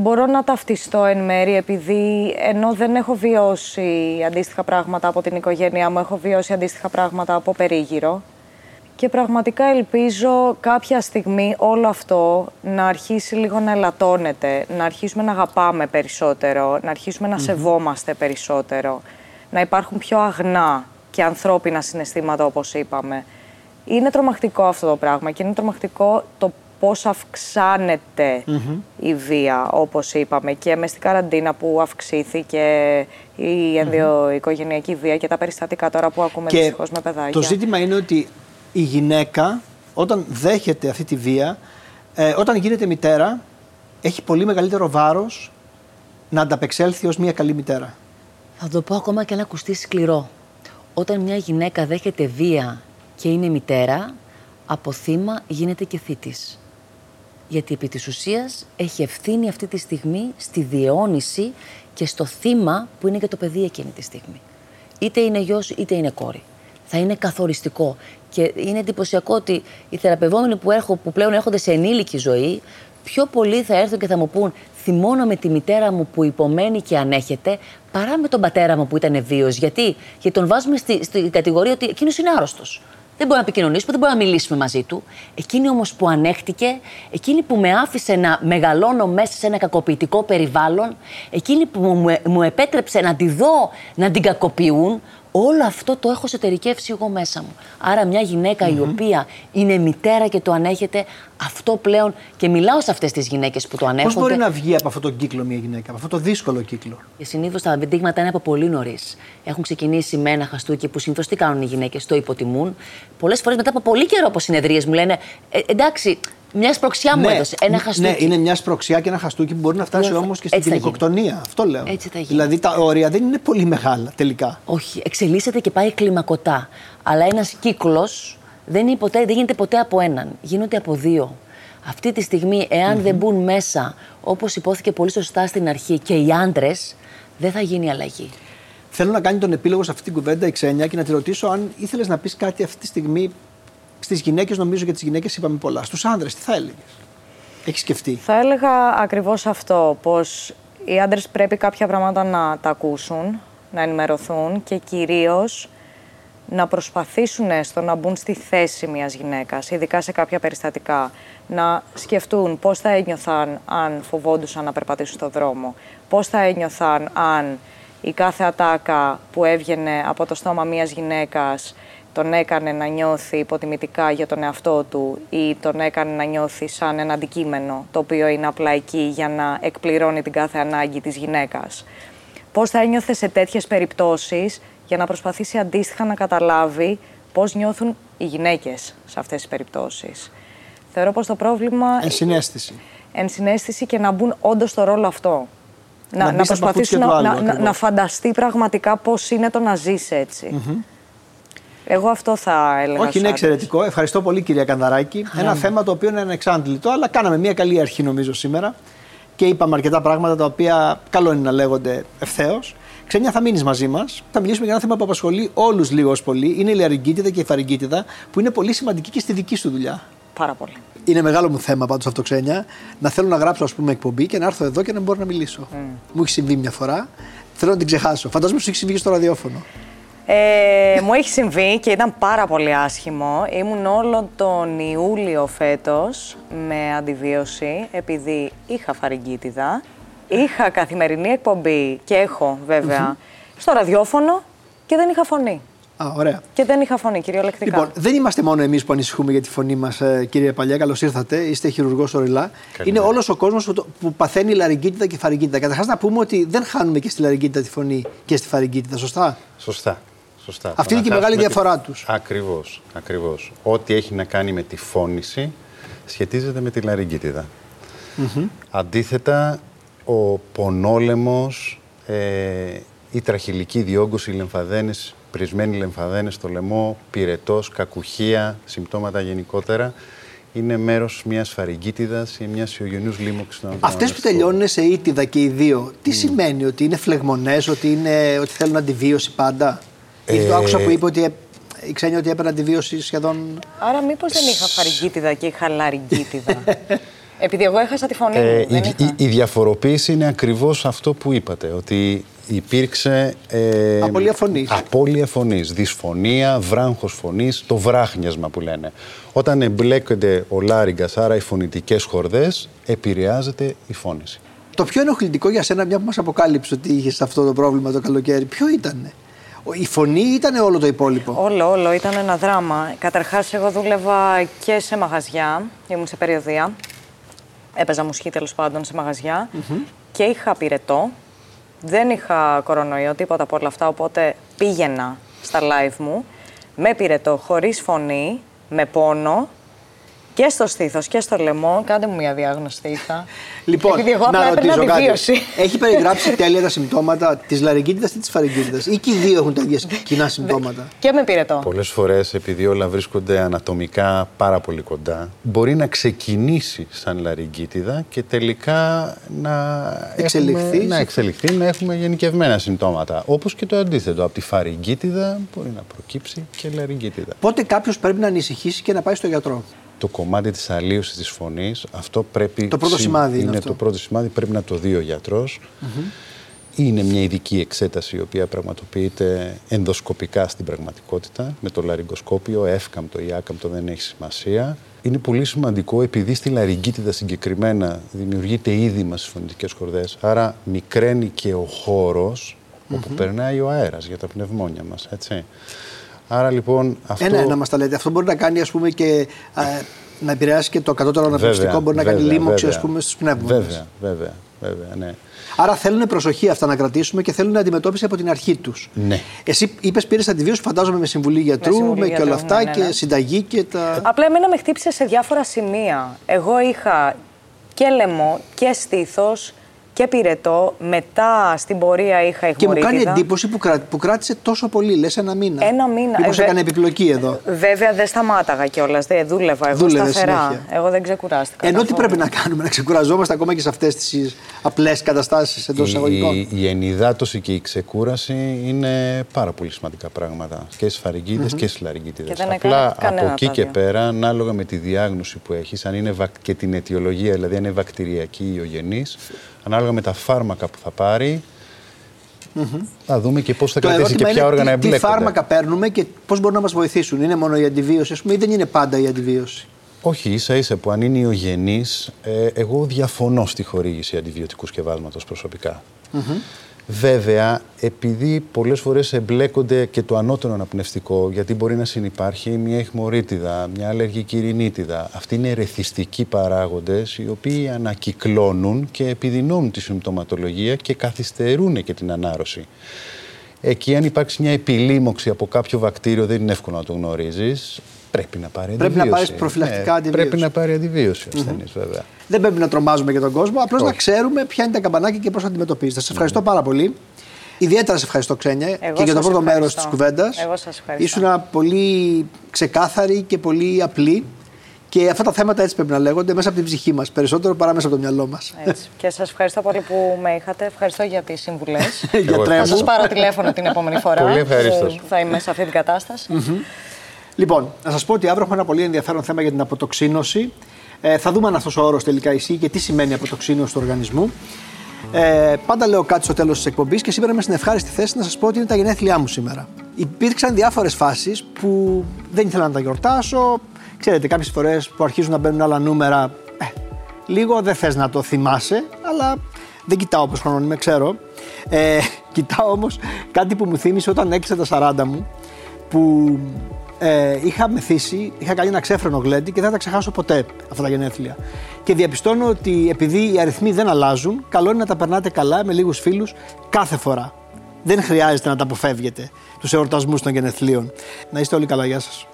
Μπορώ να ταυτιστώ εν μέρη επειδή ενώ δεν έχω βιώσει αντίστοιχα πράγματα από την οικογένειά μου, έχω βιώσει αντίστοιχα πράγματα από περίγυρο. Και πραγματικά ελπίζω κάποια στιγμή όλο αυτό να αρχίσει λίγο να ελαττώνεται, να αρχίσουμε να αγαπάμε περισσότερο, να αρχίσουμε να σεβόμαστε περισσότερο, να υπάρχουν πιο αγνά και ανθρώπινα συναισθήματα όπως είπαμε. Είναι τρομακτικό αυτό το πράγμα και είναι τρομακτικό το πώς η βία, όπως είπαμε, και μες στην καραντίνα που αυξήθηκε η ενδοοικογενειακή βία και τα περιστατικά τώρα που ακούμε και δυστυχώς με παιδάκια. Το ζήτημα είναι ότι η γυναίκα όταν δέχεται αυτή τη βία, ε, όταν γίνεται μητέρα, έχει πολύ μεγαλύτερο βάρος να ανταπεξέλθει ως μια καλή μητέρα. Θα το πω ακόμα και να ακουστεί σκληρό. Όταν μια γυναίκα δέχεται βία και είναι μητέρα, από θύμα γίνεται και θήτης. Γιατί επί της ουσίας έχει ευθύνη αυτή τη στιγμή στη διαιώνιση και στο θύμα που είναι και το παιδί εκείνη τη στιγμή. Είτε είναι γιος είτε είναι κόρη. Θα είναι καθοριστικό. Και είναι εντυπωσιακό ότι οι θεραπευόμενοι που, έχω, που πλέον έρχονται σε ενήλικη ζωή, πιο πολλοί θα έρθουν και θα μου πούν θυμώνω με τη μητέρα μου που υπομένει και ανέχεται, παρά με τον πατέρα μου που ήταν βίος. Γιατί, Γιατί τον βάζουμε στη, στη κατηγορία ότι εκείνος είναι άρρωστος. Δεν μπορεί να επικοινωνήσουμε, δεν μπορεί να μιλήσουμε μαζί του. Εκείνη όμως που ανέχτηκε, εκείνη που με άφησε να μεγαλώνω μέσα σε ένα κακοποιητικό περιβάλλον, εκείνη που μου, μου επέτρεψε να τη δω να την κακοποιούν, Όλο αυτό το έχω εσωτερικεύσει εγώ μέσα μου. Άρα, μια γυναικα η οποία είναι μητέρα και το ανέχεται, αυτό πλέον. και μιλάω σε αυτές τις γυναίκες που το ανέχονται. Πώ μπορεί να βγει από αυτό το κύκλο μια γυναίκα, από αυτό το δύσκολο κύκλο; Και συνήθως τα δείγματα είναι από πολύ νωρίς. Έχουν ξεκινήσει με ένα χαστούκι που συνήθως τι κάνουν οι γυναίκες, το υποτιμούν. Πολλές φορές μετά από πολύ καιρό από συνεδρίες μου λένε ε, εντάξει, μια σπροξιά μου ναι, έδωσε. Ένα ναι, χαστούκι. Ναι, είναι μια σπροξιά και ένα χαστούκι που μπορεί να φτάσει όμως και στην γυναικοκτονία. Αυτό λέω. Έτσι θα γίνει. Δηλαδή τα όρια δεν είναι πολύ μεγάλα τελικά. Όχι, εξελίσσεται και πάει κλιμακωτά. Αλλά ένας κύκλος δεν, δεν γίνεται ποτέ από έναν. Γίνονται από δύο. Αυτή τη στιγμή, εάν δεν μπουν μέσα, όπως υπόθηκε πολύ σωστά στην αρχή, και οι άντρες, δεν θα γίνει αλλαγή. Θέλω να κάνει τον επίλογο σε αυτή την κουβέντα η Ξένια και να τη ρωτήσω αν ήθελες να πεις κάτι αυτή τη στιγμή Στις γυναίκες, νομίζω για τις γυναίκες είπαμε πολλά. Στους άνδρες, τι θα έλεγες; Έχεις σκεφτεί; Θα έλεγα ακριβώς αυτό. Πως οι άντρε πρέπει κάποια πράγματα να τα ακούσουν, να ενημερωθούν και κυρίως να προσπαθήσουν στο να μπουν στη θέση μιας γυναίκας, ειδικά σε κάποια περιστατικά. Να σκεφτούν πώς θα ένιωθαν αν φοβόντουσαν να περπατήσουν στον δρόμο, πώς θα ένιωθαν αν η κάθε ατάκα που έβγαινε από το στόμα μιας γυναίκας τον έκανε να νιώθει υποτιμητικά για τον εαυτό του ή τον έκανε να νιώθει σαν ένα αντικείμενο το οποίο είναι απλά εκεί για να εκπληρώνει την κάθε ανάγκη της γυναίκας. Πώς θα ένιωθε σε τέτοιες περιπτώσεις για να προσπαθήσει αντίστοιχα να καταλάβει πώς νιώθουν οι γυναίκες σε αυτές τις περιπτώσεις. Θεωρώ πως το πρόβλημα... Ενσυναίσθηση. Ενσυναίσθηση και να μπουν όντως στο ρόλο αυτό. Να, να, προσπαθήσουν να, να, να, φανταστεί πραγματικά πώς είναι το να ζήσει έτσι. Εγώ αυτό θα έλεγα. Όχι, είναι εξαιρετικό. Ευχαριστώ πολύ, κυρία Κανδαράκη. Ένα θέμα το οποίο είναι ανεξάντλητο, αλλά κάναμε μια καλή αρχή νομίζω σήμερα και είπαμε αρκετά πράγματα τα οποία καλό είναι να λέγονται ευθέως. Ξένια, θα μείνεις μαζί μας. Θα μιλήσουμε για ένα θέμα που απασχολεί όλους λίγος πολύ. Είναι η λιαριγκίτιδα και η φαριγκίτιδα, που είναι πολύ σημαντική και στη δική σου δουλειά. Πάρα πολύ. Είναι μεγάλο μου θέμα πάντως αυτό, Ξένια. Να θέλω να γράψω, ας πούμε, εκπομπή και να έρθω εδώ και να μπορώ να μιλήσω. Mm. Μου έχει συμβεί μια φορά. Θέλω να την ξεχάσω. Φαντάζομαι σου έχει συμβεί και στο ραδιόφωνο. Ε, μου έχει συμβεί και ήταν πάρα πολύ άσχημο. Ήμουν όλο τον Ιούλιο φέτος με αντιβίωση επειδή είχα φαρικίτιδα, είχα καθημερινή εκπομπή και έχω στο ραδιόφωνο και δεν είχα φωνή. Α, ωραία. Και δεν είχα φωνή, κυριολεκτικά. Λοιπόν, δεν είμαστε μόνο εμείς που ανησυχούμε για τη φωνή μας, ε, κύριε Παλιά. Καλώς ήρθατε. Είστε χειρουργός ορειλά. Είναι όλος ο κόσμος που, που παθαίνει λαριγκίτιδα και φαρικίτιδα. Καταρχάς, να πούμε ότι δεν χάνουμε και στη λαριγκίτιδα τη φωνή και στη φαρικίτιδα, σωστά; Σωστά. Σωστά. Αυτή είναι και η μεγάλη διαφορά τους. Ακριβώς. Ακριβώς. Ό,τι έχει να κάνει με τη φώνηση σχετίζεται με τη λαριγκίτιδα. Αντίθετα, ο πονόλεμος, ε, η τραχυλική διόγκωση, οι λεμφαδένες, πρισμένοι λεμφαδένες στο λαιμό, πυρετός, κακουχία, συμπτώματα γενικότερα, είναι μέρος μιας φαρικίτιδας ή μιας ιογενούς λίμωξης των Αυτές που τελειώνουν σε ήτιδα και οι δύο, τι σημαίνει, ότι είναι φλεγμονές, ότι, είναι, ότι θέλουν αντιβίωση πάντα; Γιατί το άκουσα που είπε ότι ε, η ξένη ότι έπαιρνε αντιβίωση σχεδόν. Άρα, μήπως δεν είχα φαρικίτιδα και είχα λαριγκίτιδα; *laughs* Επειδή εγώ έχασα τη φωνή μου. Ε, δεν η, είχα. η, η διαφοροποίηση είναι ακριβώς αυτό που είπατε, ότι υπήρξε... Ε, Απώλεια φωνής. Απώλεια φωνής, δυσφωνία, βράγχος φωνής, το βράχνιασμα που λένε. Όταν εμπλέκονται ο λάριγκας, άρα οι φωνητικές χορδές, επηρεάζεται η φώνηση. Το πιο ενοχλητικό για σένα, μια που μας αποκάλυψε ότι είχες αυτό το πρόβλημα το καλοκαίρι, ποιο ήταν. Η φωνή ήταν όλο το υπόλοιπο. Όλο, όλο ήταν ένα δράμα. Καταρχάς, εγώ δούλευα και σε μαγαζιά, ήμουν σε περιοδία. Έπαιζα μουσική τέλος πάντων σε μαγαζια και είχα πυρετό. Δεν είχα κορονοϊό, τίποτα από όλα αυτά, οπότε πήγαινα στα live μου με πυρετό, χωρίς φωνή, με πόνο και στο στήθος και στο λαιμό. Κάντε μου μια διάγνωση τι είχα. Λοιπόν, Επειδή εγώ απλά να έπαιρνα ρωτήσω κάτι. αντιβίωση. Έχει περιγράψει τέλεια τα συμπτώματα της λαριγκίτιδα ή της φαρικίτιδας, ή και οι δύο έχουν τα ίδια κοινά συμπτώματα; Και με πυρετό. Πολλές φορές, επειδή όλα βρίσκονται ανατομικά πάρα πολύ κοντά, μπορεί να ξεκινήσει σαν λαριγκίτιδα και τελικά να Εξελιχθεί έχουμε, σε- να εξελιχθεί, να έχουμε γενικευμένα συμπτώματα. Όπως και το αντίθετο, από τη φαρικίτιδα μπορεί να προκύψει και λαριγκίτιδα. Πότε κάποιος πρέπει να ανησυχήσει και να πάει στο γιατρό; Το κομμάτι της αλλίωσης της φωνής, αυτό πρέπει... Το πρώτο συ- σημάδι είναι αυτό. το πρώτο σημάδι, πρέπει να το δει ο γιατρος Είναι μια ειδική εξέταση η οποία πραγματοποιείται ενδοσκοπικά στην πραγματικότητα με το λαριγκοσκόπιο, εύκαμπτο ή άκαμπτο δεν έχει σημασία. Είναι πολύ σημαντικό επειδή στη λαριγκίτιδα συγκεκριμένα δημιουργείται είδημα στις φωνητικές χορδές, άρα μικραίνει και ο χώρος όπου περνάει ο αέρας για τα πνευμόνια μας, έτσι. Άρα λοιπόν αυτό... Ένα-ένα μας τα λέτε. Αυτό μπορεί να κάνει ας πούμε, και α, να επηρεάσει και το κατώτερο αναπνευστικό, μπορεί να κάνει βέβαια, λίμωξη βέβαια. ας πούμε, στους πνεύμονες. Βέβαια, βέβαια, βέβαια, ναι. Άρα θέλουν προσοχή αυτά να κρατήσουμε και θέλουν αντιμετώπιση από την αρχή τους. Ναι. Εσύ είπες πήρες αντιβίωση, φαντάζομαι με συμβουλή γιατρού, με, συμβουλή και γιατρού, όλα αυτά ναι, ναι, και ναι. συνταγή και τα. Απλά εμένα με χτύπησε σε διάφορα σημεία. Εγώ είχα και λαιμό και στήθος και πυρετό. Μετά στην πορεία είχα Και μου κάνει ηχμορίτιδα. εντύπωση που, κρά... που κράτησε τόσο πολύ, λες ένα μήνα. Ένα μήνα. Μήπως Ε, δε- έκανε επιπλοκή εδώ. Βέβαια δεν σταμάταγα κιόλας. Δεν δούλευα. Εγώ Δούλευες σταθερά. συνέχεια. Εγώ δεν ξεκουράστηκα. Ενώ τι καθόλου. πρέπει να κάνουμε, να ξεκουραζόμαστε ακόμα και σε αυτές τις απλές καταστάσεις εντός εισαγωγικών; Η, η ενυδάτωση και η ξεκούραση είναι πάρα πολύ σημαντικά πράγματα και στις φαρικίτιδες και στις λαριγκίτιδες. Και δεν Απλά έκανα κανένα από εκεί τα και δύο. πέρα, ανάλογα με τη διάγνωση που έχεις, αν είναι βακ- και την αιτιολογία, δηλαδή αν είναι βακτηριακή ή ογενής, ανάλογα με τα φάρμακα που θα πάρει, θα δούμε και πώς θα Το κρατήσει και ερώτημα ποια είναι όργανα τι, τι εμπλέκονται. φάρμακα παίρνουμε και πώς μπορούν να μας βοηθήσουν. Είναι μόνο η αντιβίωση, ας πούμε, ή δεν είναι πάντα η αντιβίωση; Όχι, ίσα ίσα που αν είναι ιογενής, ε, εγώ διαφωνώ στη χορήγηση αντιβιωτικού σκευάσματος προσωπικά. Βέβαια, επειδή πολλές φορές εμπλέκονται και το ανώτερο αναπνευστικό, γιατί μπορεί να συνεπάρχει μια αιχμορίτιδα, μια αλλεργική ρινίτιδα. Αυτοί είναι ερεθιστικοί παράγοντες, οι οποίοι ανακυκλώνουν και επιδεινώνουν τη συμπτωματολογία και καθυστερούν και την ανάρρωση. Εκεί, αν υπάρξει μια επιλήμωξη από κάποιο βακτήριο, δεν είναι εύκολο να το γνωρίζεις. Πρέπει να πάρει Πρέπει να αντιβίωση. πάρεις προφυλακτικά Ναι, αντιβίωση. Πρέπει να πάρει αντιβίωση ο ασθενής, βέβαια. Δεν πρέπει να τρομάζουμε για τον κόσμο, απλώς να Όχι. ξέρουμε ποια είναι τα καμπανάκια και πώς αντιμετωπίζετε. Σας ευχαριστώ πάρα πολύ. Ιδιαίτερα σε ευχαριστώ, Ξένια, και για το σας πρώτο μέρος ευχαριστώ. της κουβέντας. Εγώ σας ευχαριστώ. Ήσουν πολύ ξεκάθαρη και πολύ απλή. Και αυτά τα θέματα έτσι πρέπει να λέγονται μέσα από την ψυχή μας, περισσότερο παρά μέσα από το μυαλό μας. Έτσι. και σας ευχαριστώ πολύ που με είχατε. Ευχαριστώ για τις συμβουλές. *laughs* Γιατρέ θα μου. σας πάρω τηλέφωνο την επόμενη φορά. Πολύ ευχαρίστως. που Θα είμαι σε αυτή την κατάσταση. Λοιπόν, να σας πω ότι αύριο έχουμε ένα πολύ ενδιαφέρον θέμα για την αποτοξίνωση. Ε, θα δούμε αν αυτός ο όρος τελικά ισχύει και τι σημαίνει αποτοξίνωση του οργανισμού. Ε, πάντα λέω κάτι στο τέλος της εκπομπής και σήμερα είμαι στην ευχάριστη θέση να σας πω ότι είναι τα γενέθλιά μου σήμερα. Υπήρξαν διάφορες φάσεις που δεν ήθελα να τα γιορτάσω. Ξέρετε, κάποιες φορές που αρχίζουν να μπαίνουν άλλα νούμερα, ε, λίγο δεν θες να το θυμάσαι, αλλά δεν κοιτάω όπως χρόνο είμαι, ξέρω. Ε, *laughs* κοιτάω όμως κάτι που μου θύμισε όταν έκλεισα τα 40 μου, που ε, είχα μεθύσει, είχα κάνει ένα ξέφρενο γλέντι και δεν θα τα ξεχάσω ποτέ αυτά τα γενέθλια. Και διαπιστώνω ότι επειδή οι αριθμοί δεν αλλάζουν, καλό είναι να τα περνάτε καλά με λίγους φίλους κάθε φορά. Δεν χρειάζεται να τα αποφεύγετε τους εορτασμούς των γενεθλίων. Να είστε όλοι καλά, γεια σας.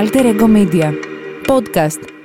Alter Ego Media. Podcast.